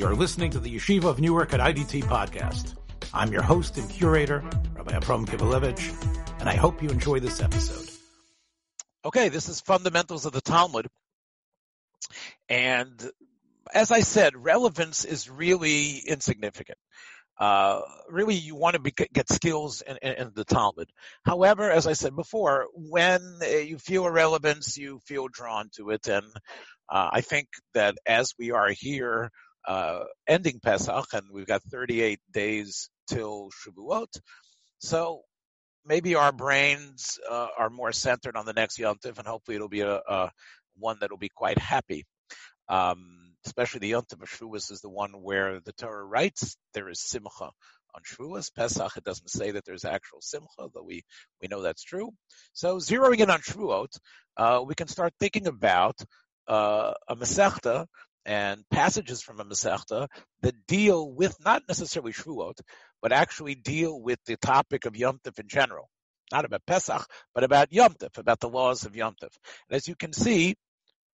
You're listening to the Yeshiva of Newark at IDT podcast. I'm your host and curator, Rabbi Abram Kibalevich, and I hope you enjoy this episode. Okay, this is Fundamentals of the Talmud. And as I said, relevance is really insignificant. Uh, really, you want to be, get skills in, in, in, the Talmud. However, as I said before, when you feel a relevance, you feel drawn to it. And uh, I think that as we are here uh, ending Pesach, and we've got 38 days till Shavuot, so maybe our brains uh, are more centered on the next Yom Tov, and hopefully it'll be a, a one that'll be quite happy. Um, especially the Yom Tov of Shavuos is the one where the Torah writes there is simcha on Shavuos. Pesach, it doesn't say that there's actual simcha, though we, we know that's true. So zeroing in on Shavuot, uh, we can start thinking about uh, a Masechta and passages from a Masechta that deal with not necessarily Shavuot, but actually deal with the topic of Yom Tov in general. Not about Pesach, but about Yom Tov, about the laws of Yom Tov. And as you can see,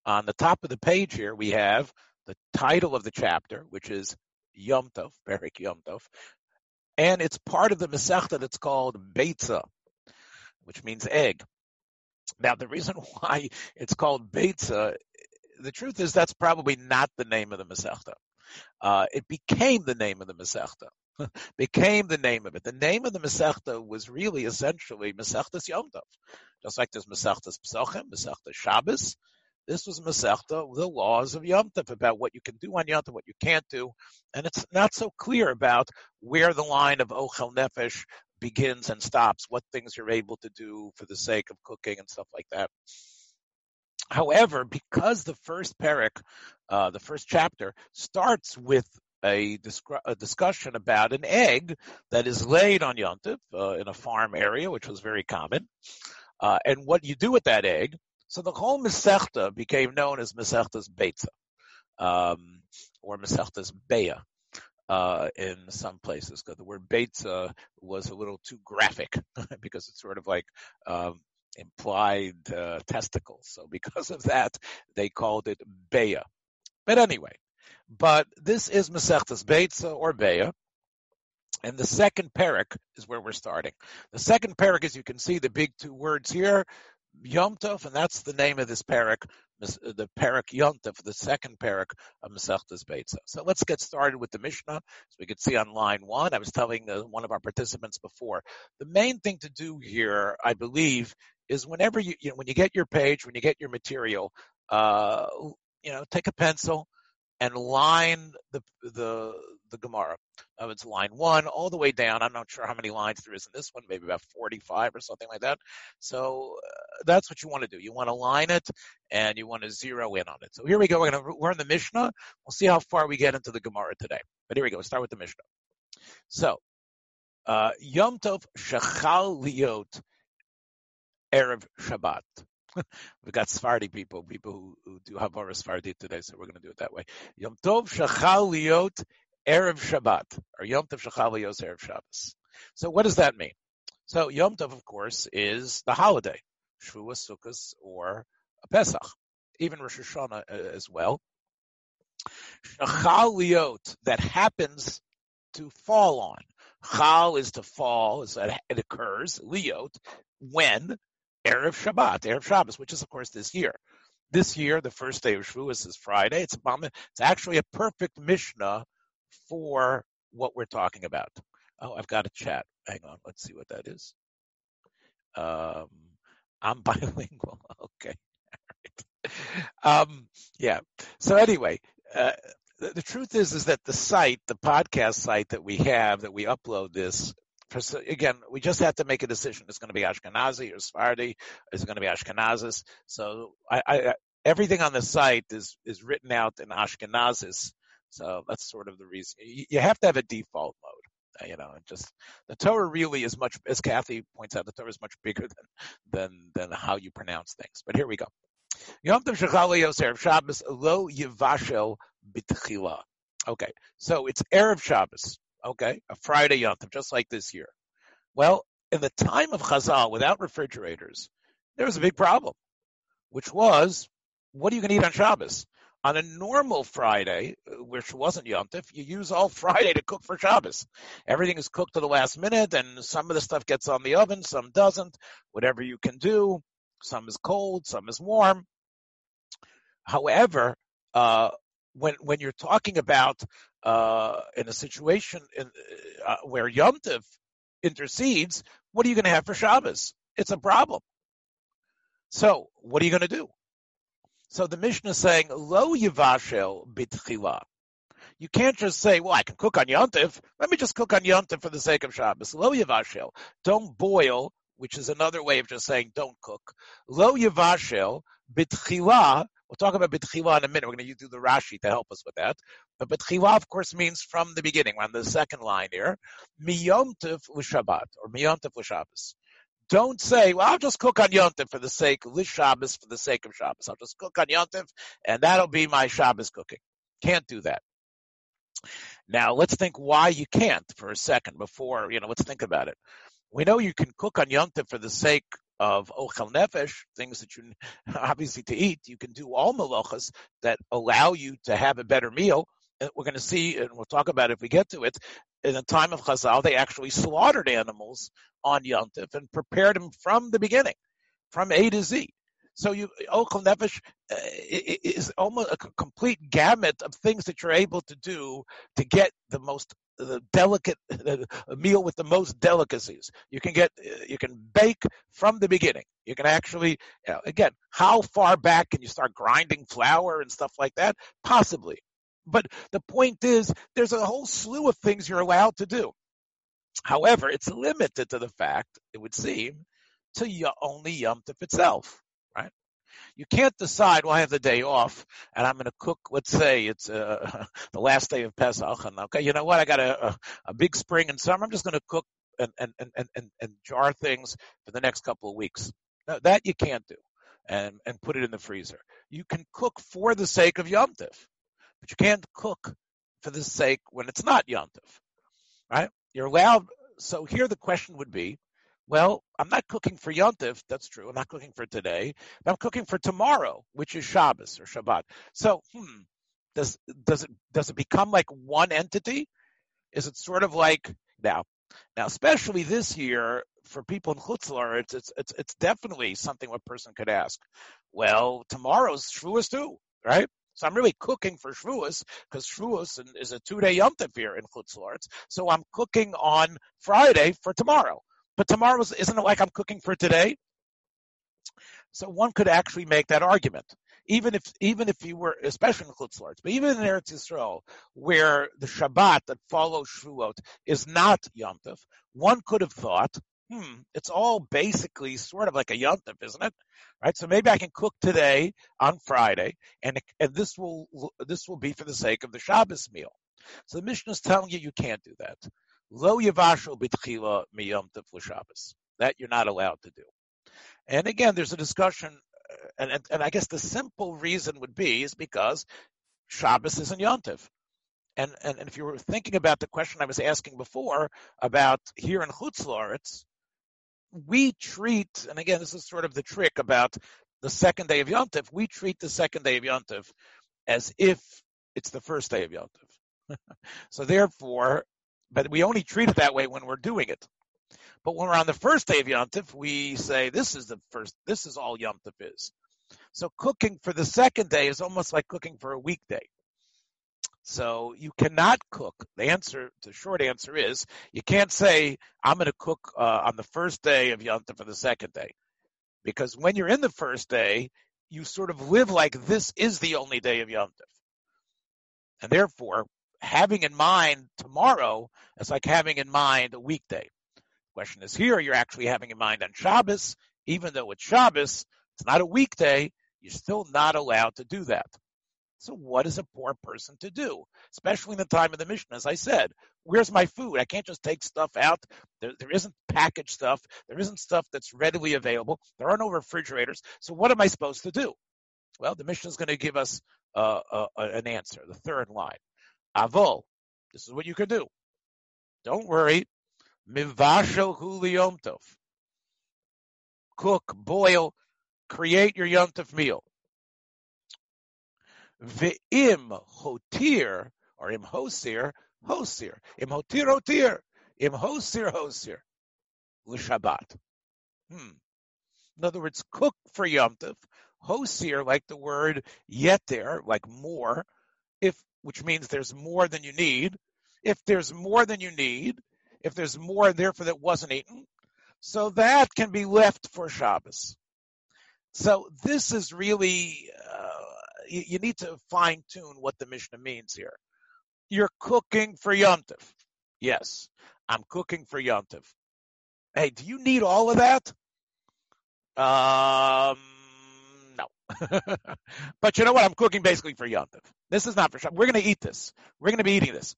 on the top of the page here, we have the title of the chapter, which is Yom Tov, Perik Yom Tov, and it's part of the Masechta that's called Beitza, which means egg. Now, the reason why it's called Beitza, the truth is that's probably not the name of the Masechta. Uh, it became the name of the Masechta. became the name of it. The name of the Masechta was really essentially Masechtas Yom Tov. Just like there's Masechtas Pesachim, Masechtas Shabbos, this was Masechta, the laws of Yom Tov, about what you can do on Yom Tov, what you can't do. And it's not so clear about where the line of Ochel Nefesh begins and stops, what things you're able to do for the sake of cooking and stuff like that. However, because the first parak, uh, the first chapter, starts with a, a, discussion about an egg that is laid on Yom Tov uh, in a farm area, which was very common, uh, and what you do with that egg, so the whole Masechta became known as Masechta's Beitza, um, or Masechta's Beya. Uh, in some places, because the word Beitza was a little too graphic because it's sort of like um, implied uh, testicles. So because of that, they called it Beya. But anyway, but this is Masechtas Beitza or Beya. And the second parak is where we're starting. The second parak, as you can see, the big two words here, Yom Tov, and that's the name of this parak, the parak Yom Tov, the second parak of Masechtas Beitza. So let's get started with the Mishnah. As we can see on line one, I was telling uh, one of our participants before, the main thing to do here, I believe, is whenever you, you know, when you get your page, when you get your material, uh, you know, take a pencil, and line the the the Gemara. Uh, it's line one all the way down. I'm not sure how many lines there is in this one, maybe about 45 or something like that. So uh, that's what you want to do. You want to line it and you want to zero in on it. So here we go. We're to we're in the Mishnah. We'll see how far we get into the Gemara today. But here we go. We'll start with the Mishnah. So uh, Yom Tov Shachal Liot Erev Shabbat. We've got Sephardi people, people who, who do Havara Sephardi today, so we're going to do it that way. Yom Tov Shachal Liot Erev Shabbat, or Yom Tov Shachal Liot Erev Shabbos. So what does that mean? So Yom Tov, of course, is the holiday, Shavuos, Sukkot, or Pesach, even Rosh Hashanah uh, as well. Shachal Liot, that happens to fall on. Chal is to fall, that it occurs, Liot, when Erev Shabbat, Erev Shabbos, which is of course this year. This year, the first day of Shavuos is Friday. It's, it's actually a perfect Mishnah for what we're talking about. Oh, I've got a chat. Hang on, let's see what that is. Um, I'm bilingual. Okay. Um, yeah. So anyway, uh, the, the, truth is, is that the site, the podcast site that we have, that we upload this again, we just have to make a decision. It's going to be Ashkenazi or Sephardi. Is it going to be Ashkenazis? So I, I, everything on the site is, is written out in Ashkenazis. So that's sort of the reason. You have to have a default mode. Uh, you know, just the Torah really is much, as Kathy points out, the Torah is much bigger than than than how you pronounce things. But here we go. Yom Tov Shechali Yosef Shabbos Lo Yivashel B'Tchila. Okay, so it's Erev Shabbos okay, a Friday Yom just like this year. Well, in the time of Chazal, without refrigerators, there was a big problem, which was, what are you going to eat on Shabbos? On a normal Friday, which wasn't Yontif, you use all Friday to cook for Shabbos. Everything is cooked to the last minute, and some of the stuff gets on the oven, some doesn't. Whatever you can do, some is cold, some is warm. However, uh, when when you're talking about uh, in a situation in, uh, where Yom Tov intercedes, what are you going to have for Shabbos? It's a problem. So what are you going to do? So the Mishnah is saying, Lo yivashel bitchila. You can't just say, well, I can cook on Yontif. Let me just cook on Yontif for the sake of Shabbos. Lo yivashel. Don't boil, which is another way of just saying don't cook. Lo yivashel bitchila. We'll talk about bitchila in a minute. We're going to do the Rashi to help us with that. But bitchila, of course, means from the beginning. We're on the second line here. Miyontif l'Shabbat or miyontif l'Shabbos. Don't say, well, I'll just cook on Yontif for the sake of Shabbos, for the sake of Shabbos. I'll just cook on Yontif, and that'll be my Shabbos cooking. Can't do that. Now, let's think why you can't for a second before, you know, let's think about it. We know you can cook on Yontif for the sake of ochel nefesh, things that you obviously to eat. You can do all malachas that allow you to have a better meal. And we're going to see, and we'll talk about it if we get to it. In the time of Chazal, they actually slaughtered animals on Yontif and prepared them from the beginning, from A to Z. So you Ochel Nefesh uh, is almost a complete gamut of things that you're able to do to get the most the delicate meal with the most delicacies. You can get uh, you can bake from the beginning. You can actually you know, again how far back can you start grinding flour and stuff like that? Possibly. But the point is, there's a whole slew of things you're allowed to do. However, it's limited to the fact, it would seem, to only Yom itself, right? You can't decide, well, I have the day off and I'm going to cook, let's say it's uh, the last day of Pesach and okay, you know what? I got a, a, a big spring and summer. I'm just going to cook and, and, and, and, and jar things for the next couple of weeks. No, that you can't do and, and put it in the freezer. You can cook for the sake of Yom Tov, but you can't cook for the sake when it's not Yom Tov, right? You're allowed. So here the question would be, well, I'm not cooking for Yontif. That's true. I'm not cooking for today. I'm cooking for tomorrow, which is Shabbos or Shabbat. So, hmm, does does it does it become like one entity? Is it sort of like now? Now, especially this year for people in Chutzlar, it's it's it's it's definitely something a person could ask. Well, tomorrow's Shavuos too, right? So I'm really cooking for Shavuos because Shavuos is a two-day Yom Tov here in Chutz So I'm cooking on Friday for tomorrow. But tomorrow isn't it like I'm cooking for today? So one could actually make that argument, even if even if you were, especially in Chutz but even in Eretz Yisrael, where the Shabbat that follows Shavuot is not Yom Tov, one could have thought, hmm, it's all basically sort of like a Yom Tov, isn't it? right? So maybe I can cook today on Friday, and and this will this will be for the sake of the Shabbos meal. So the Mishnah is telling you you can't do that. Lo yavashel bitchila miyom Shabbos. That you're not allowed to do. And again, there's a discussion, uh, and, and, and I guess the simple reason would be is because Shabbos isn't Yontiv. And, and, and if you were thinking about the question I was asking before about here in Chutz Chutzlaritz, we treat, and again, this is sort of the trick about the second day of Yontif, we treat the second day of Yontif as if it's the first day of Yontif. so therefore, but we only treat it that way when we're doing it. But when we're on the first day of Yontif, we say this is the first, this is all Yontif is. So cooking for the second day is almost like cooking for a weekday. So you cannot cook. The answer, the short answer is, you can't say, I'm going to cook uh, on the first day of Yom Tov for the second day. Because when you're in the first day, you sort of live like this is the only day of Yom Tov. And therefore, having in mind tomorrow is like having in mind a weekday. The question is here, you're actually having in mind on Shabbos, even though it's Shabbos, it's not a weekday, you're still not allowed to do that. So what is a poor person to do? Especially in the time of the Mishnah, as I said, where's my food? I can't just take stuff out. There, there isn't packaged stuff. There isn't stuff that's readily available. There are no refrigerators. So what am I supposed to do? Well, the Mishnah is going to give us uh, uh, an answer, the third line. Avol, this is what you can do. Don't worry. Mivashel hu Cook, boil, create your yom meal. Ve'im hotir, or im hosir, hosir. Im hotir, hotir. Im hosir, hosir. L'shabbat. Hmm. In other words, cook for Yom Tov. Hosir, like the word yeter, like more, if which means there's more than you need. If there's more than you need, if there's more therefore that wasn't eaten, so that can be left for Shabbos. So this is really uh, you, you, need to fine tune what the Mishnah means here. You're cooking for Yom Tov. Yes, I'm cooking for Yom Tov. Hey, do you need all of that? Um. but you know what? I'm cooking basically for Yom Tov. This is not for Shabbos. We're going to eat this. We're going to be eating this.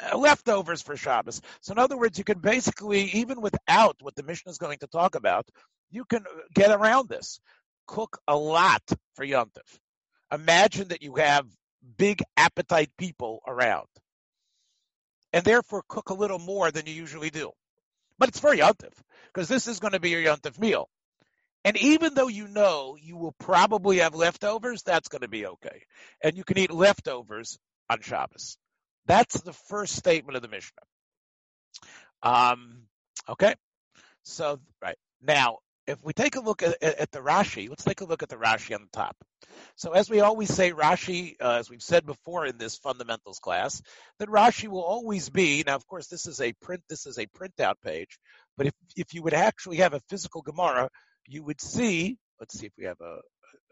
Uh, leftovers for Shabbos. So in other words, you can basically, even without what the Mishnah is going to talk about, you can uh, get around this. Cook a lot for Yom Tov. Imagine that you have big appetite people around. And therefore cook a little more than you usually do. But it's for Yom Tov, because this is going to be your Yom Tov meal. And even though you know you will probably have leftovers, that's going to be okay. And you can eat leftovers on Shabbos. That's the first statement of the Mishnah. Um, okay. So, right. Now, if we take a look at, at, the Rashi, let's take a look at the Rashi on the top. So, as we always say, Rashi, uh, as we've said before in this fundamentals class, that Rashi will always be. Now, of course, this is a print. This is a printout page. But if if you would actually have a physical Gemara, you would see. Let's see if we have a.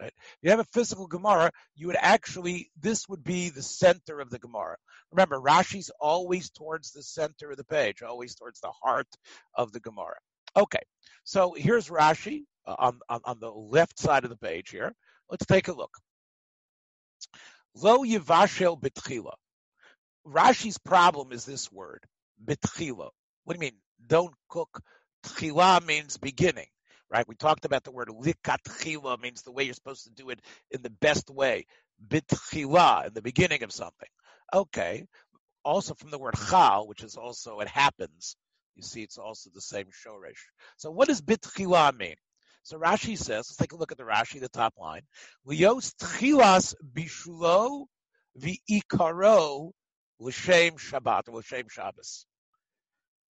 Right? You have a physical Gemara, you would actually, this would be the center of the Gemara. Remember, Rashi's always towards the center of the page, always towards the heart of the Gemara. Okay, so here's Rashi uh, on, on, on the left side of the page here. Let's take a look. Lo yivashel betchila. Rashi's problem is this word, betchila. What do you mean? Don't cook. Tchila means beginning, right? We talked about the word likatchila means the way you're supposed to do it in the best way. Bitchila, in the beginning of something. Okay. Also from the word chal, which is also it happens. You see, it's also the same shoresh. So what does bitchila mean? So Rashi says, let's take a look at the Rashi, the top line. Lios tchilas bishulo v'ikaro l'shem Shabbat, l'shem Shabbos.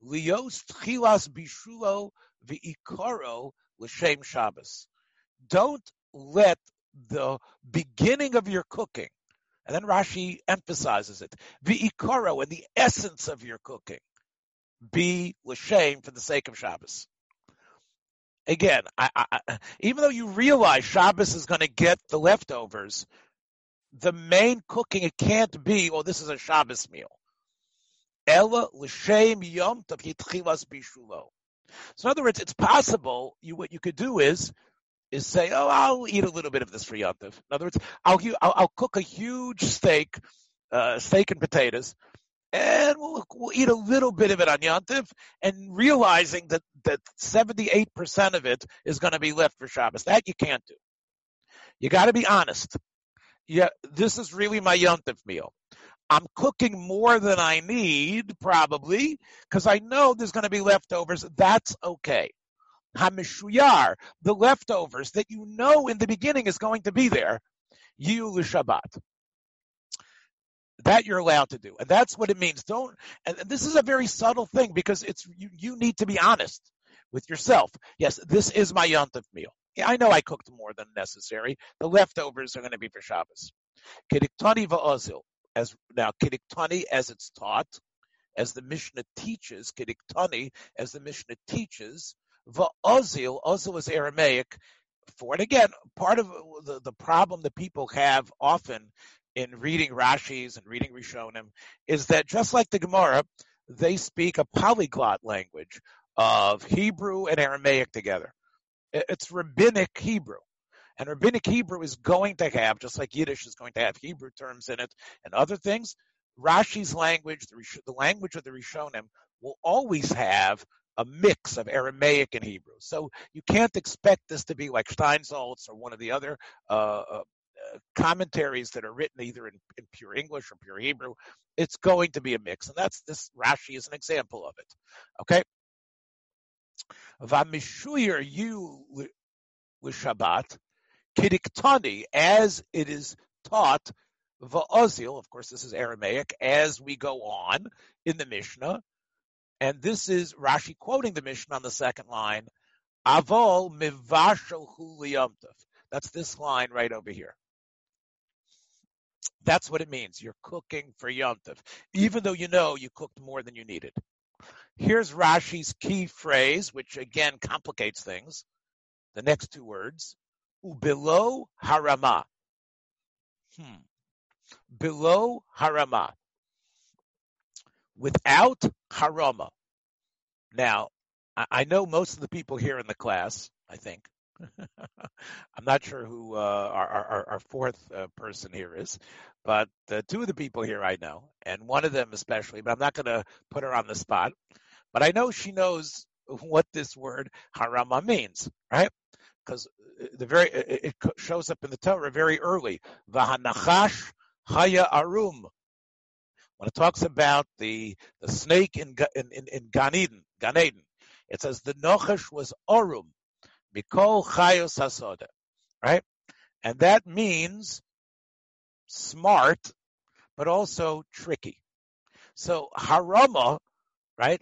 Lios tchilas bishulo v'ikaro l'shem Shabbos. Don't let the beginning of your cooking, and then Rashi emphasizes it, v'ikaro, and the essence of your cooking, be l'shem for the sake of Shabbos again, I, I, even though you realize Shabbos is going to get the leftovers, the main cooking it can't be. Oh, this is a Shabbos meal. Ella l'shem yom tov bishulo. So in other words, it's possible. You what you could do is is say, oh, I'll eat a little bit of this for yom In other words, I'll I'll, I'll cook a huge steak, uh, steak and potatoes, and we'll, we'll eat a little bit of it on Yontif, and realizing that that 78% of it is going to be left for Shabbos. That you can't do. You got to be honest. Yeah, this is really my Yontif meal. I'm cooking more than I need, probably, because I know there's going to be leftovers. That's okay. Hamishuyar, the leftovers that you know in the beginning is going to be there, you Shabbat. That you're allowed to do. And that's what it means. Don't, and this is a very subtle thing because it's, you, you need to be honest with yourself. Yes, this is my yontif meal. Yeah, I know I cooked more than necessary. The leftovers are going to be for Shabbos. As, now, kediktani as it's taught, as the Mishnah teaches, kediktani as the Mishnah teaches, va'ozil, ozil is Aramaic, for, and again, part of the, the problem that people have often in reading Rashi's and reading Rishonim is that just like the Gemara, they speak a polyglot language of Hebrew and Aramaic together. It's rabbinic Hebrew. And rabbinic Hebrew is going to have, just like Yiddish is going to have Hebrew terms in it and other things, Rashi's language, the, the language of the Rishonim, will always have a mix of Aramaic and Hebrew. So you can't expect this to be like Steinsaltz or one of the other uh, uh, commentaries that are written either in, in, pure English or pure Hebrew, it's going to be a mix. And that's this Rashi is an example of it. Okay. Vamishuyir you Shabbat, kidiktani, as it is taught, va'ozil, of course, this is Aramaic, as we go on in the Mishnah. And this is Rashi quoting the Mishnah on the second line, avol mivashel huliyamtov. That's this line right over here. That's what it means. You're cooking for Yom even though you know you cooked more than you needed. Here's Rashi's key phrase, which again complicates things. The next two words, below harama. Hmm. Below harama. Without harama. Now, I know most of the people here in the class, I think, I'm not sure who uh, our, our, our, fourth uh, person here is, but uh, two of the people here I know, and one of them especially, but I'm not going to put her on the spot. But I know she knows what this word harama means, right? Because the very it shows up in the Torah very early. Vahanachash haya arum. When it talks about the the snake in in in, in Gan Eden, Gan Eden, it says the nochash was arum Mikol Chayos Hasoda, right? And that means smart, but also tricky. So harama, right?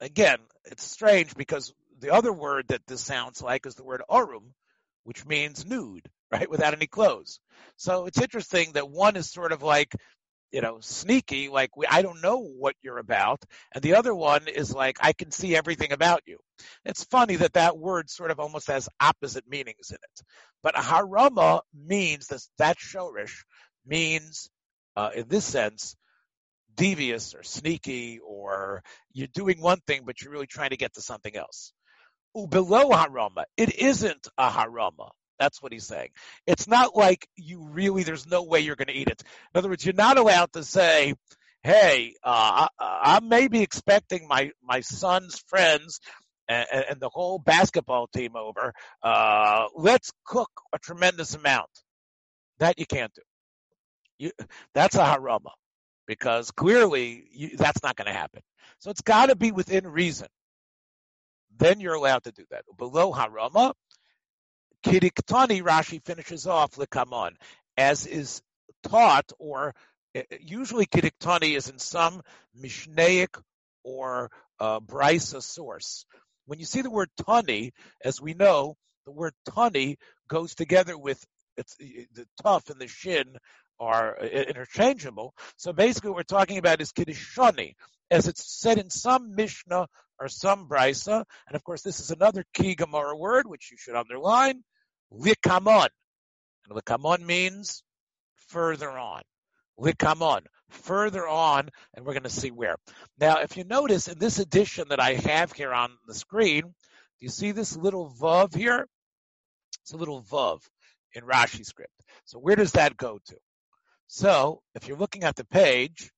Again, it's strange because the other word that this sounds like is the word arum, which means nude, right? Without any clothes. So it's interesting that one is sort of like you know, sneaky, like we, I don't know what you're about, and the other one is like I can see everything about you. It's funny that that word sort of almost has opposite meanings in it, but harama means that that shorish means, uh, in this sense, devious or sneaky, or you're doing one thing but you're really trying to get to something else. Below harama, it isn't a harama. That's what he's saying. It's not like you really, there's no way you're going to eat it. In other words, you're not allowed to say, hey, uh, I, I may be expecting my, my son's friends and, and the whole basketball team over. Uh, let's cook a tremendous amount. That you can't do. You, that's a harama because clearly you, that's not going to happen. So it's got to be within reason. Then you're allowed to do that. Below harama, Kidiktani, Rashi finishes off Likamon, as is taught, or eh, eh, usually Kidiktani is in some Mishnaic or uh, Brisa source. When you see the word tani, as we know, the word tani goes together with it's, the tough and the shin are interchangeable. So basically, what we're talking about is kiddishani, as it's said in some Mishnah or some Brisa. And of course, this is another key Gemara word, which you should underline likamon. And likamon means further on. Likamon, further on, and we're going to see where. Now, if you notice in this edition that I have here on the screen, do you see this little vav here? It's a little vav in Rashi script. So where does that go to? So if you're looking at the page,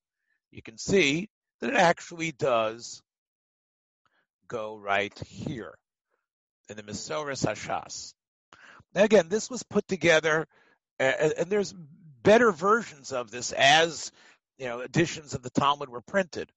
you can see that it actually does go right here in the Mesoras Hashas. Now again, this was put together, and, and there's better versions of this as you know editions of the Talmud were printed.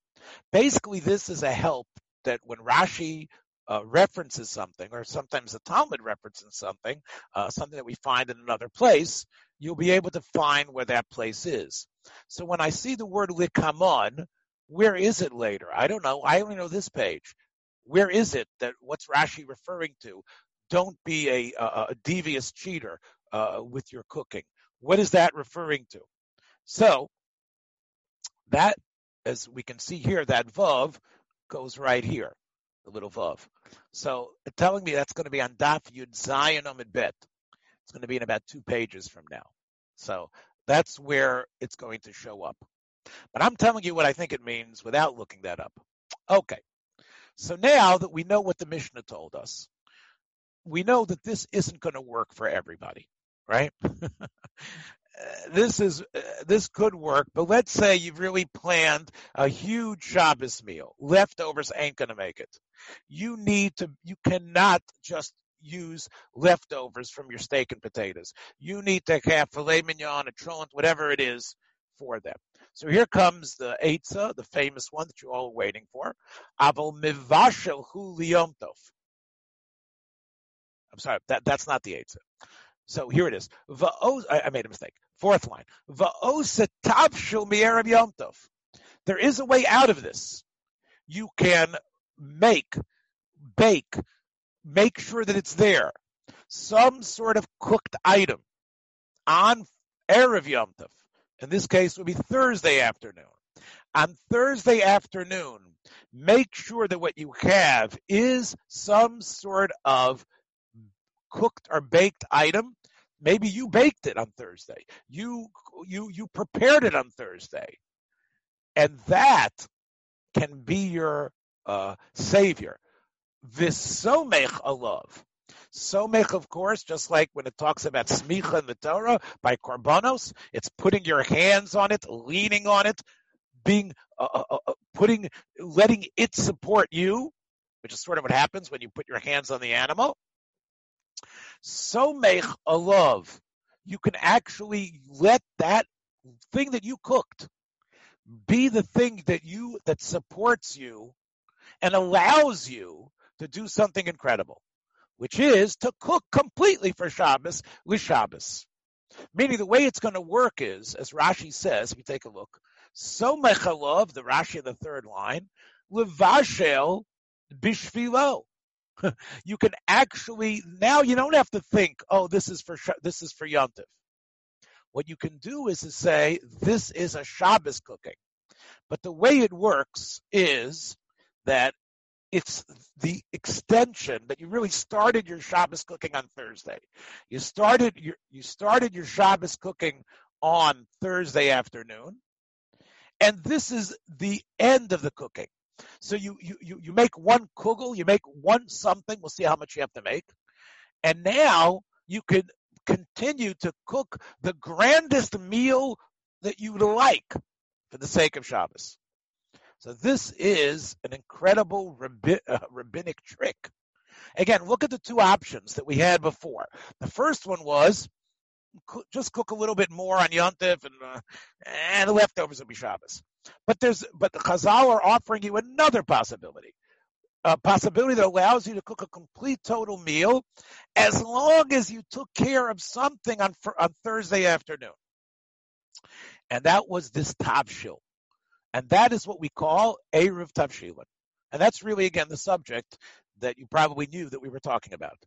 Basically, this is a help that when Rashi uh, references something, or sometimes the Talmud references something, uh, something that we find in another place, you'll be able to find where that place is. So when I see the word likamon, where is it later? I don't know. I only know this page. Where is it that what's Rashi referring to? don't be a, a, a devious cheater uh, with your cooking. What is that referring to? So that, as we can see here, that vav goes right here, the little vav. So telling me that's going to be on Daf Yud Zayin Amud Bet. It's going to be in about two pages from now. So that's where it's going to show up. But I'm telling you what I think it means without looking that up. Okay. So now that we know what the Mishnah told us, we know that this isn't going to work for everybody, right? this is this could work, but let's say you've really planned a huge Shabbos meal. Leftovers ain't going to make it. You need to. You cannot just use leftovers from your steak and potatoes. You need to have filet mignon, a truant, whatever it is for them. So here comes the Eitzah, the famous one that you're all waiting for. Aval mivashel hu liyomtov. I'm sorry, that, that's not the Eitzah. So here it is. I, I made a mistake. Fourth line. There is a way out of this. You can make, bake, make sure that it's there. Some sort of cooked item on Erev Yom Tov. In this case, would be Thursday afternoon. On Thursday afternoon, make sure that what you have is some sort of cooked or baked item. Maybe you baked it on Thursday. You you you prepared it on Thursday, and that can be your uh, savior. Visomech alav. Somech, of course, just like when it talks about smicha in the Torah by korbanos, it's putting your hands on it, leaning on it, being uh, uh, uh, uh putting, letting it support you, which is sort of what happens when you put your hands on the animal. Somech alav. You can actually let that thing that you cooked be the thing that you that supports you and allows you to do something incredible, which is to cook completely for Shabbos with Shabbos. Meaning the way it's going to work is, as Rashi says, if you take a look, somech alav, the Rashi in the third line, levashel bishvilo. you can actually now you don't have to think, oh, this is for this is for yontif. What you can do is to say this is a Shabbos cooking, but the way it works is that it's the extension that you really started your Shabbos cooking on Thursday. You started your you started your Shabbos cooking on Thursday afternoon, and this is the end of the cooking. So you you you, you make one kugel, you make one something. We'll see how much you have to make, and now you can continue to cook the grandest meal that you would like for the sake of Shabbos. So this is an incredible rabbi, uh, rabbinic trick. Again, look at the two options that we had before. The first one was just cook a little bit more on Yontif and uh, and the leftovers will be Shabbos. But there's but the Chazal are offering you another possibility, a possibility that allows you to cook a complete total meal as long as you took care of something on on Thursday afternoon. And that was this tavshil. And that is what we call Eruv Tavshilin. And that's really, again, the subject that you probably knew that we were talking about.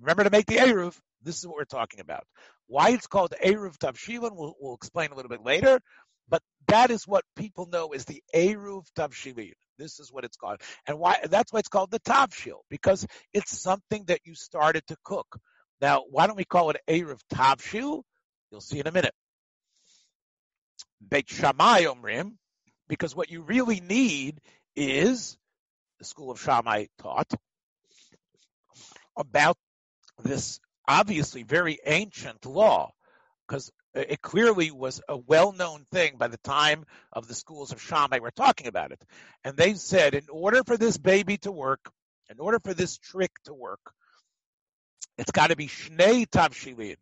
Remember to make the Eruv. This is what we're talking about. Why it's called Eruv Tavshilin, we'll, we'll explain a little bit later. But that is what people know as the Eruv Tavshilin. This is what it's called. And why that's why it's called the Tavshil, because it's something that you started to cook. Now, why don't we call it Eruv Tavshil? You'll see in a minute. Beit Shammai Omrim, because what you really need is the school of Shammai taught about this obviously very ancient law, because it clearly was a well-known thing by the time of the schools of Shammai we're talking about it. And they said, in order for this baby to work, in order for this trick to work, it's got to be shnei tavshilin.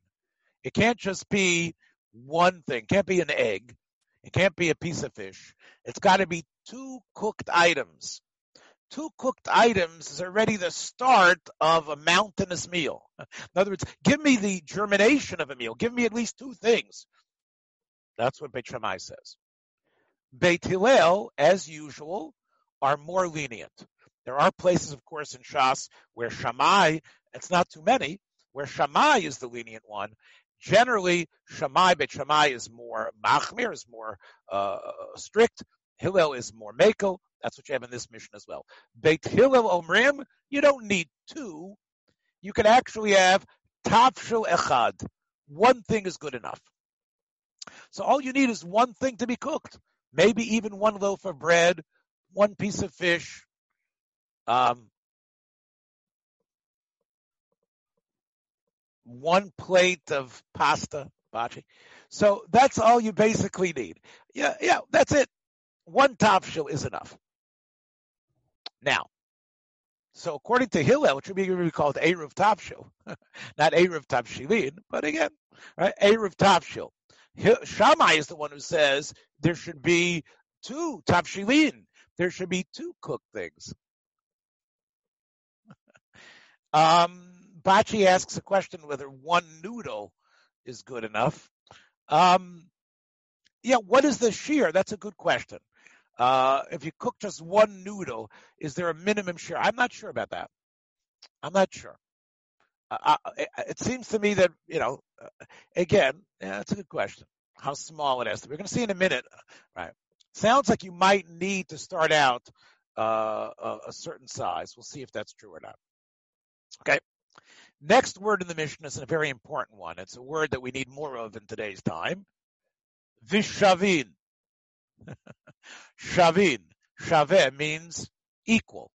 It can't just be one thing. It can't be an egg. It can't be a piece of fish. It's got to be two cooked items. Two cooked items is already the start of a mountainous meal. In other words, give me the germination of a meal. Give me at least two things. That's what Beit Shammai says. Beit Hillel, as usual, are more lenient. There are places, of course, in Shas where Shammai, it's not too many, where Shammai is the lenient one, Generally, Shammai, Bet Shammai is more machmir, is more uh, strict. Hillel is more mako. That's what you have in this Mishnah as well. Beit Hillel Omrim, you don't need two. You can actually have tafshil echad. One thing is good enough. So all you need is one thing to be cooked. Maybe even one loaf of bread, one piece of fish, um, one plate of pasta, bachi. So that's all you basically need. Yeah, yeah, that's it. One tafshil is enough. Now, so according to Hillel, which would be called Eruv Tavshil, not Eruv Tavshilin, but again, right, Eruv Tavshil. Shammai is the one who says there should be two Tavshilin. There should be two cooked things. um, Bachi asks a question whether one noodle is good enough. Um, yeah, what is the shiur? That's a good question. Uh, if you cook just one noodle, is there a minimum shiur? I'm not sure about that. I'm not sure. Uh it seems to me that you know, uh, again, yeah, that's a good question. How small it is. We're going to see in a minute, right? Sounds like you might need to start out uh, a, a certain size. We'll see if that's true or not. Okay. Next word in the Mishnah is a very important one. It's a word that we need more of in today's time. Vishavin. Shavin. Shave means equal,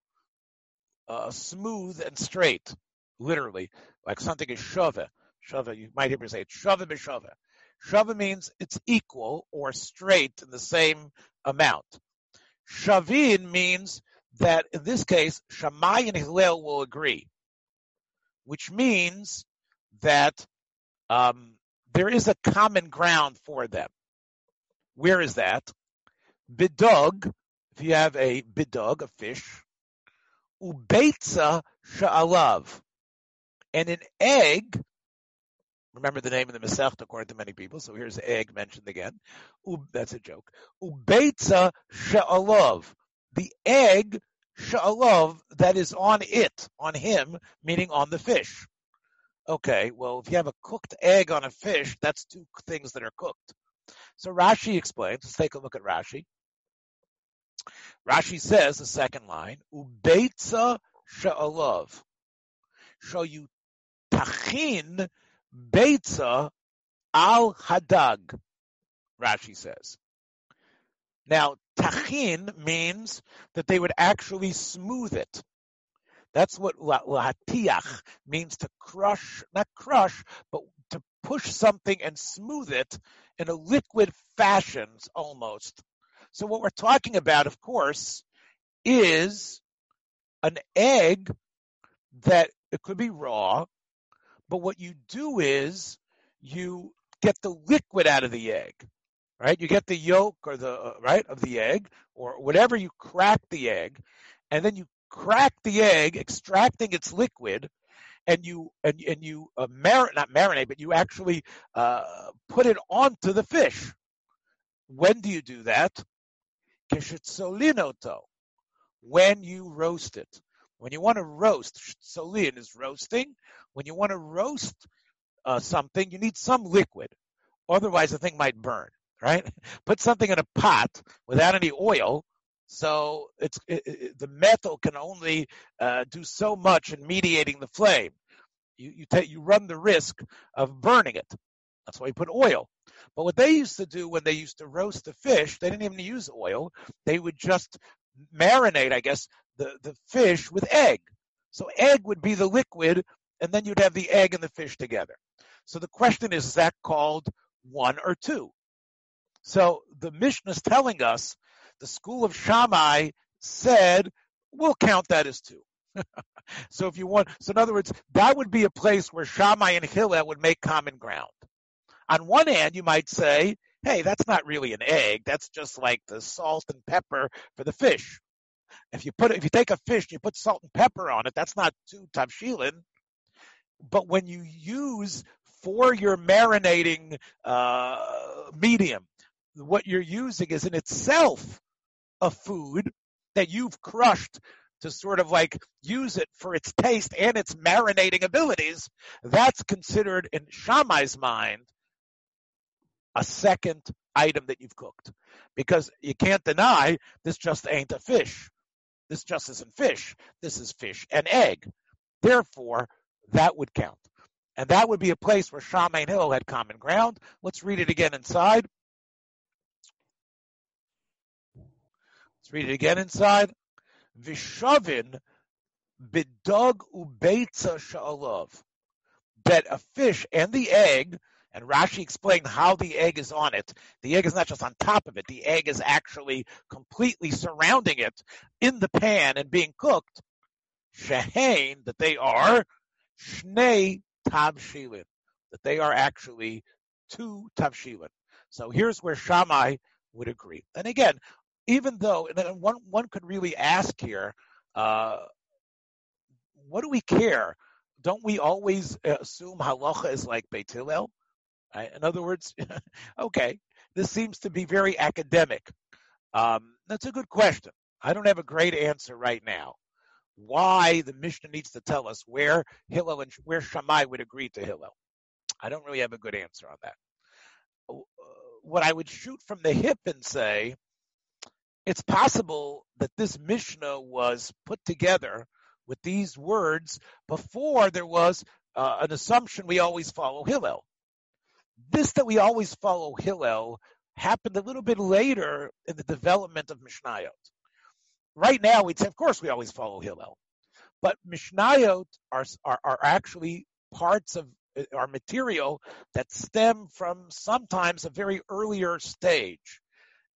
uh, smooth and straight, literally, like something is shove. Shove, you might hear me say it, shove b'shove. Shove means it's equal or straight in the same amount. Shavin means that in this case, Shammai and Hillel will agree which means that um, there is a common ground for them. Where is that? Bidug, if you have a bidug, a fish, ubeitza sha'alav, and an egg. Remember the name of the Masech according to many people, so here's egg mentioned again. that's a joke. Ubeitza sha'alav, the egg sha'alav that is on it, on him, meaning on the fish. Okay, well, if you have a cooked egg on a fish, that's two things that are cooked. So Rashi explains, let's take a look at Rashi. Rashi says, the second line, Ubeitza sha'alav. Show you tachin beitza al hadag, Rashi says. Now, tachin means that they would actually smooth it. That's what lahatiach means to crush, not crush, but to push something and smooth it in a liquid fashion almost. So what we're talking about, of course, is an egg that it could be raw, but what you do is you get the liquid out of the egg right? You get the yolk or the uh, right of the egg or whatever you crack the egg, and then you crack the egg, extracting its liquid, and you and and you uh, not marinate, but you actually uh, put it onto the fish. When do you do that? Kishitzolinoto, when you roast it. When you want to roast, solin is roasting. When you want to roast uh, something, you need some liquid. Otherwise, the thing might burn right? Put something in a pot without any oil, so it's it, it, the metal can only uh, do so much in mediating the flame. You you take you run the risk of burning it. That's why you put oil. But what they used to do when they used to roast the fish, they didn't even use oil. They would just marinate, I guess, the, the fish with egg. So egg would be the liquid, and then you'd have the egg and the fish together. So the question is, is that called one or two? So the Mishnah is telling us the school of Shammai said, we'll count that as two. so if you want, so in other words, that would be a place where Shammai and Hillel would make common ground. On one hand, you might say, hey, that's not really an egg. That's just like the salt and pepper for the fish. If you put, if you take a fish and you put salt and pepper on it, that's not two tavshilin. But when you use for your marinating uh, medium, what you're using is in itself a food that you've crushed to sort of like use it for its taste and its marinating abilities, that's considered in Shammai's mind a second item that you've cooked. Because you can't deny this just ain't a fish. This just isn't fish. This is fish and egg. Therefore, that would count. And that would be a place where Shammai and Hill had common ground. Let's read it again inside. Read it again inside. Vishavin bidog ubeitza sha'alav. That a fish and the egg, and Rashi explained how the egg is on it. The egg is not just on top of it. The egg is actually completely surrounding it in the pan and being cooked. Shehain, that they are shnei tavshilin. That they are actually two tavshilin. So here's where Shammai would agree. And again, even though one one could really ask here, uh, what do we care? Don't we always assume halacha is like Beit Hillel? Right? In other words, okay, this seems to be very academic. Um, that's a good question. I don't have a great answer right now. Why the Mishnah needs to tell us where Hillel and where Shammai would agree to Hillel. I don't really have a good answer on that. Uh, what I would shoot from the hip and say, it's possible that this Mishnah was put together with these words before there was uh, an assumption we always follow Hillel. This that we always follow Hillel happened a little bit later in the development of Mishnayot. Right now, we'd say, of course, we always follow Hillel, but Mishnayot are, are, are actually parts of our material that stem from sometimes a very earlier stage.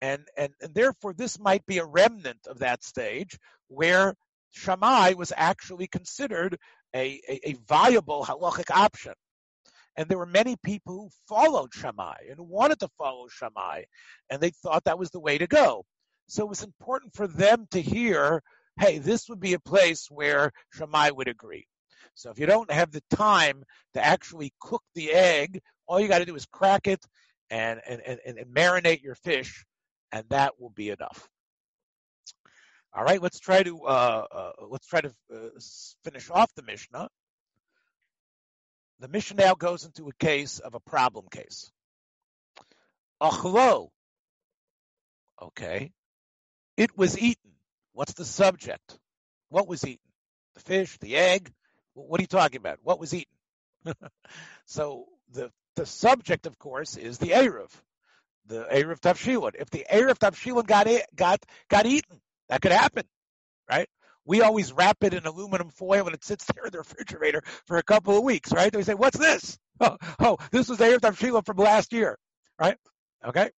And, and, and therefore, this might be a remnant of that stage where Shammai was actually considered a, a, a viable halachic option. And there were many people who followed Shammai and wanted to follow Shammai, and they thought that was the way to go. So it was important for them to hear, hey, this would be a place where Shammai would agree. So if you don't have the time to actually cook the egg, all you got to do is crack it and, and, and, and marinate your fish, and that will be enough. All right, let's try to uh, uh, let's try to uh, finish off the Mishnah. The Mishnah now goes into a case of a problem case. Achlo. Okay. It was eaten. What's the subject? What was eaten? The fish, the egg? What are you talking about? What was eaten? so the the subject, of course, is the Erev, the Erev Tavshilin. If the Erev Tavshilin got got got eaten, that could happen, right? We always wrap it in aluminum foil and it sits there in the refrigerator for a couple of weeks, right? They say, "What's this?" Oh, oh this was Erev Tavshilin from last year, right? Okay,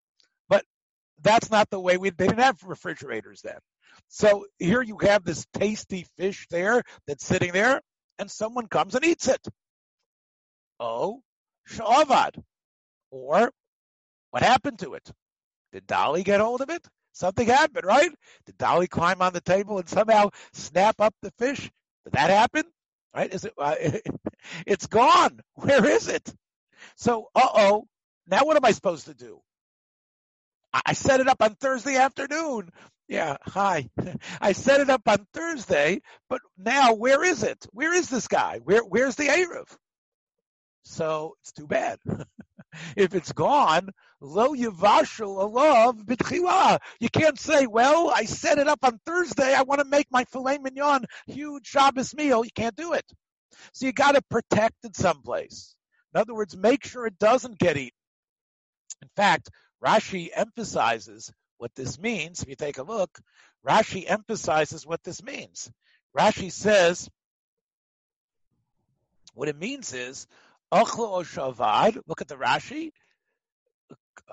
but that's not the way we. They didn't have refrigerators then. So here you have this tasty fish there that's sitting there, and someone comes and eats it. Oh, shavad. Or what happened to it? Did Dolly get hold of it? Something happened, right? Did Dolly climb on the table and somehow snap up the fish? Did that happen? Right? Is it? Uh, it's gone. Where is it? So, uh oh. Now what am I supposed to do? I set it up on Thursday afternoon. Yeah, hi. I set it up on Thursday, but now where is it? Where is this guy? Where where's the Erev? So it's too bad. if it's gone, lo yivashel alav b'tchila. You can't say, well, I set it up on Thursday. I want to make my filet mignon huge Shabbos meal. You can't do it. So you got to protect it someplace. In other words, make sure it doesn't get eaten. In fact, Rashi emphasizes what this means. If you take a look, Rashi emphasizes what this means. Rashi says, what it means is, look at the Rashi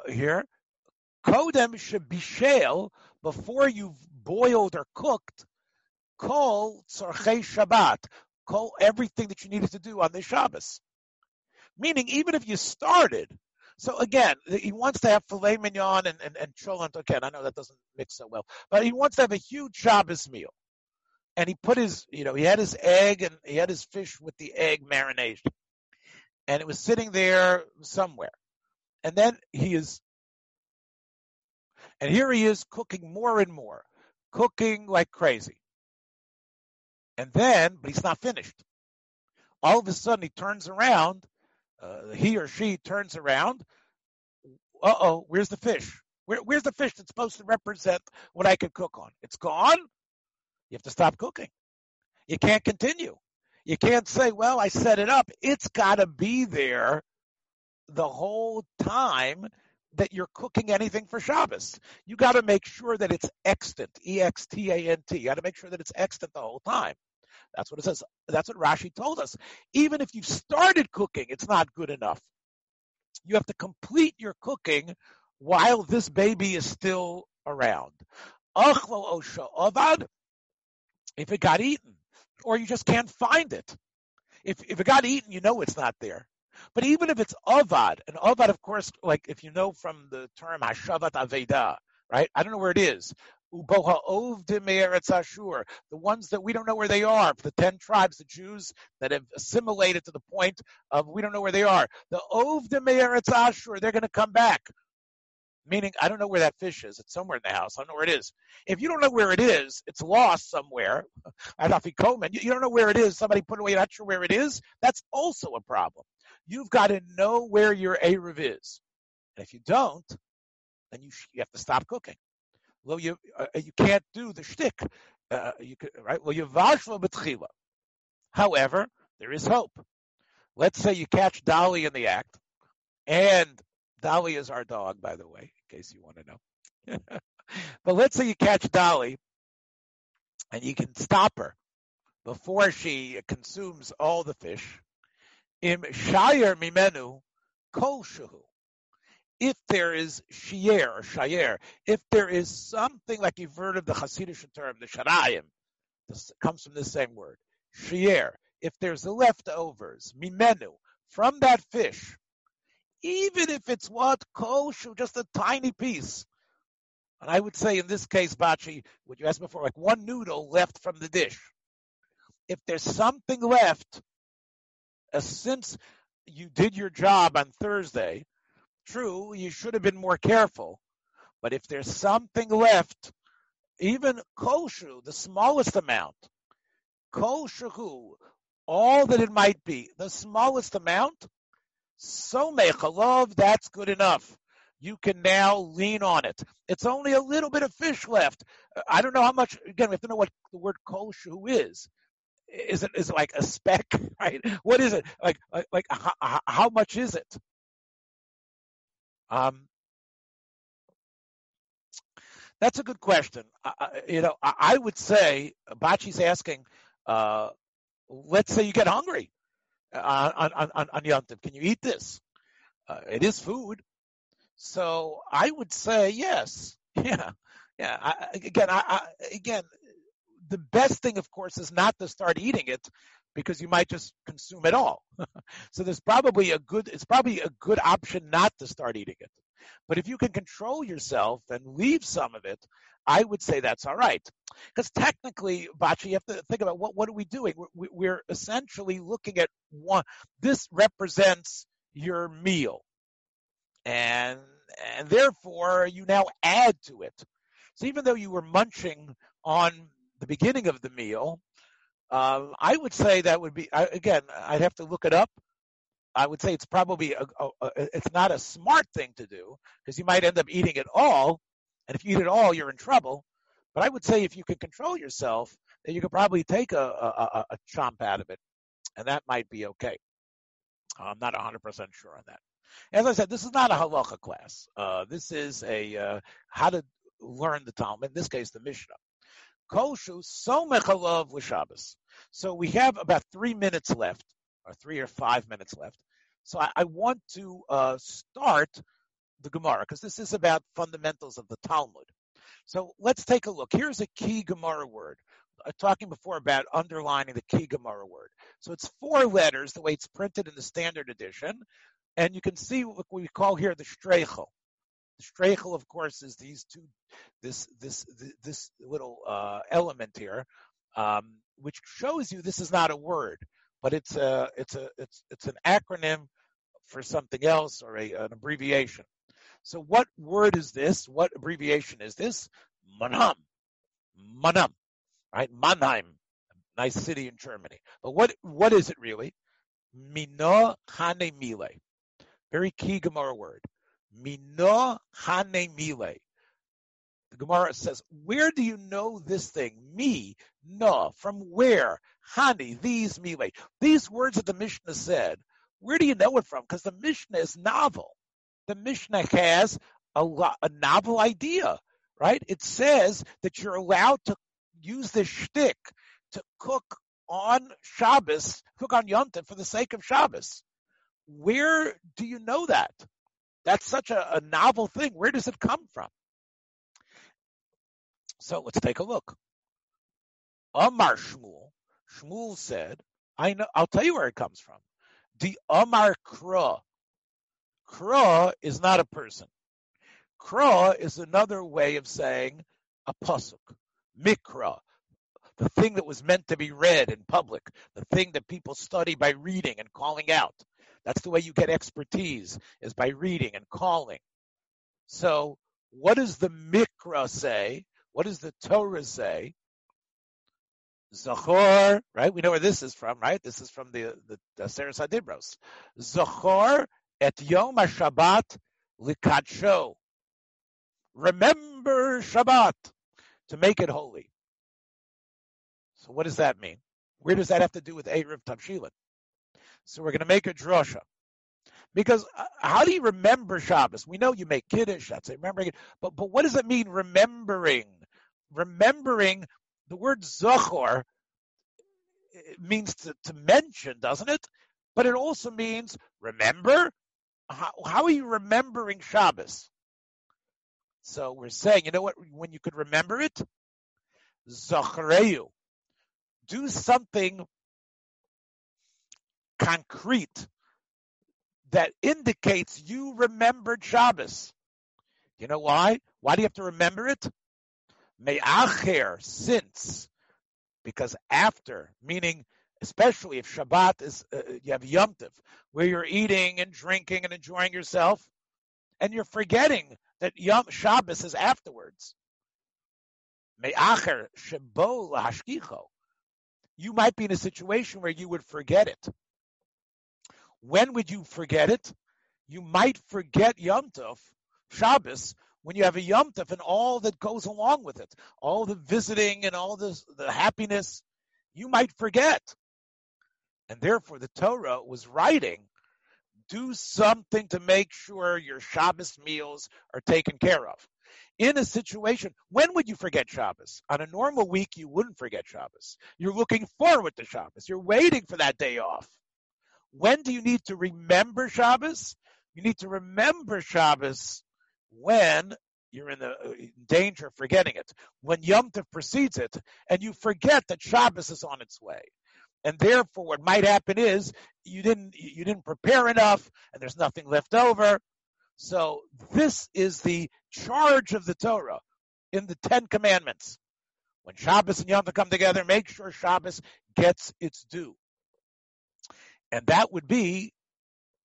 here, Kodem shebishel, before you've boiled or cooked, kol tzorchei Shabbat, kol everything that you needed to do on the Shabbos. Meaning, even if you started so again, he wants to have filet mignon and, and, and cholent. Again, I know that doesn't mix so well, but he wants to have a huge Shabbos meal. And he put his, you know, he had his egg and he had his fish with the egg marination. And it was sitting there somewhere. And then he is, and here he is cooking more and more, cooking like crazy. And then, but he's not finished. All of a sudden he turns around uh, he or she turns around. Uh oh, where's the fish? Where, where's the fish that's supposed to represent what I could cook on? It's gone. You have to stop cooking. You can't continue. You can't say, well, I set it up. It's got to be there the whole time that you're cooking anything for Shabbos. You got to make sure that it's extant, E X T A N T. You got to make sure that it's extant the whole time. That's what it says. That's what Rashi told us. Even if you've started cooking, it's not good enough. You have to complete your cooking while this baby is still around. If it got eaten, or you just can't find it. If if it got eaten, you know it's not there. But even if it's avad, and avad, of course, like if you know from the term hashavat aveda, right? I don't know where it is. Uboha Ovdim Eretz Ashur, the ones that we don't know where they are, the ten tribes, the Jews that have assimilated to the point of we don't know where they are. The Ovdim Eretz Ashur, they're going to come back. Meaning, I don't know where that fish is. It's somewhere in the house. I don't know where it is. If you don't know where it is, it's lost somewhere. Afikomen, you don't know where it is. Somebody put it away, not sure where it is. That's also a problem. You've got to know where your Erev is. And if you don't, then you, you have to stop cooking. Well, you uh, you can't do the shtick. Uh, right? Well, you vashva betchila. However, there is hope. Let's say you catch Dolly in the act, and Dolly is our dog, by the way, in case you want to know. but let's say you catch Dolly, and you can stop her before she consumes all the fish. Im shayer mimenu kol shahu if there is shier shayer, if there is something like you've heard of the Hasidic term, the sharayim, this comes from the same word, shier, if there's the leftovers, mimenu, from that fish, even if it's what koshu, just a tiny piece. And I would say in this case, Bachi, what you asked before, like one noodle left from the dish. If there's something left, since you did your job on Thursday, True, you should have been more careful. But if there's something left, even koshu, the smallest amount, koshu, all that it might be, the smallest amount, somech alav, that's good enough. You can now lean on it. It's only a little bit of fish left. I don't know how much. Again, we have to know what the word koshu is. Is it is it like a speck, right? What is it like? Like, like how, how much is it? Um, that's a good question. You know, I, I, would say Bachi's asking. Uh, let's say you get hungry uh, on on on, on Yontif. Can you eat this? Uh, it is food, so I would say yes. Yeah, yeah. I, again, I, again, the best thing, of course, is not to start eating it because you might just consume it all. so there's probably a good, it's probably a good option not to start eating it. But if you can control yourself and leave some of it, I would say that's all right. Because technically, Bachi, you have to think about what, what are we doing? We're, we're essentially looking at one, this represents your meal. And, and therefore you now add to it. So even though you were munching on the beginning of the meal, um, I would say that would be I, again. I'd have to look it up. I would say it's probably a, a, a, it's not a smart thing to do because you might end up eating it all, and if you eat it all, you're in trouble. But I would say if you can control yourself, then you could probably take a, a, a chomp out of it, and that might be okay. I'm not 100% sure on that. As I said, this is not a halacha class. Uh, this is a uh, how to learn the Talmud. In this case, the Mishnah. Koshu somech alav l'Shabbos. So we have about three minutes left, or three or five minutes left. So I, I want to uh, start the Gemara because this is about fundamentals of the Talmud. So let's take a look. Here's a key Gemara word. I'm talking before about underlining the key Gemara word. So it's four letters the way it's printed in the standard edition, and you can see what we call here the shtrechel. The of course, is these two, this this this little uh, element here, um, which shows you this is not a word, but it's a it's a it's it's an acronym for something else or a, an abbreviation. So, what word is this? What abbreviation is this? Manam, Manam, right? Mannheim, nice city in Germany. But what what is it really? Mino Hane Mile. Very key Gemara word. Mino hane mile. The Gemara says, where do you know this thing? Me, no, from where? Hani, these mile. These words that the Mishnah said, where do you know it from? Because the Mishnah is novel. The Mishnah has a, a novel idea, right? It says that you're allowed to use this shtick to cook on Shabbos, cook on Yontif for the sake of Shabbos. Where do you know that? That's such a, a novel thing. Where does it come from? So let's take a look. Amar Shmuel. Shmuel said, I know, I'll tell you where it comes from. The Amar Kra. Kra is not a person. Kra is another way of saying a pasuk, mikra, the thing that was meant to be read in public, the thing that people study by reading and calling out. That's the way you get expertise, is by reading and calling. So, what does the Mikra say? What does the Torah say? Zachor, right? We know where this is from, right? This is from the the, the Seres Hadibros. Zachor et Yom HaShabbat likadsho. Remember Shabbat to make it holy. So what does that mean? Where does that have to do with Erev Tavshilin? So we're going to make a drosha. Because uh, how do you remember Shabbos? We know you make Kiddush, that's remembering it. But, but what does it mean, remembering? Remembering, the word Zachor means to, to mention, doesn't it? But it also means remember. How, how are you remembering Shabbos? So we're saying, you know what, when you could remember it? Zachreu. Do something concrete that indicates you remembered Shabbos. You know why? Why do you have to remember it? Me'acher, since. Because after, meaning especially if Shabbat is, uh, you have Yom Tov, where you're eating and drinking and enjoying yourself, and you're forgetting that Yom Shabbos is afterwards. Me'acher shebo lahashkicho. You might be in a situation where you would forget it. When would you forget it? You might forget Yom Tov, Shabbos, when you have a Yom Tov and all that goes along with it, all the visiting and all this, the happiness, you might forget. And therefore the Torah was writing, do something to make sure your Shabbos meals are taken care of. In a situation, when would you forget Shabbos? On a normal week, you wouldn't forget Shabbos. You're looking forward to Shabbos. You're waiting for that day off. When do you need to remember Shabbos? You need to remember Shabbos when you're in the uh, danger of forgetting it. When Yom Tov precedes it, and you forget that Shabbos is on its way. And therefore, what might happen is you didn't you didn't prepare enough, and there's nothing left over. So this is the charge of the Torah in the Ten Commandments. When Shabbos and Yom Tov come together, make sure Shabbos gets its due. And that would be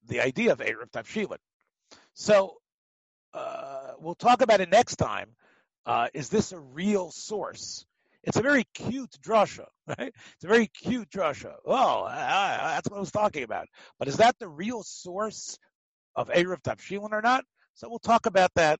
the idea of Erev Tavshilin. So uh, we'll talk about it next time. Uh, is this a real source? It's a very cute drasha, right? It's a very cute drasha. Oh, that's what I was talking about. But is that the real source of Erev Tavshilin or not? So we'll talk about that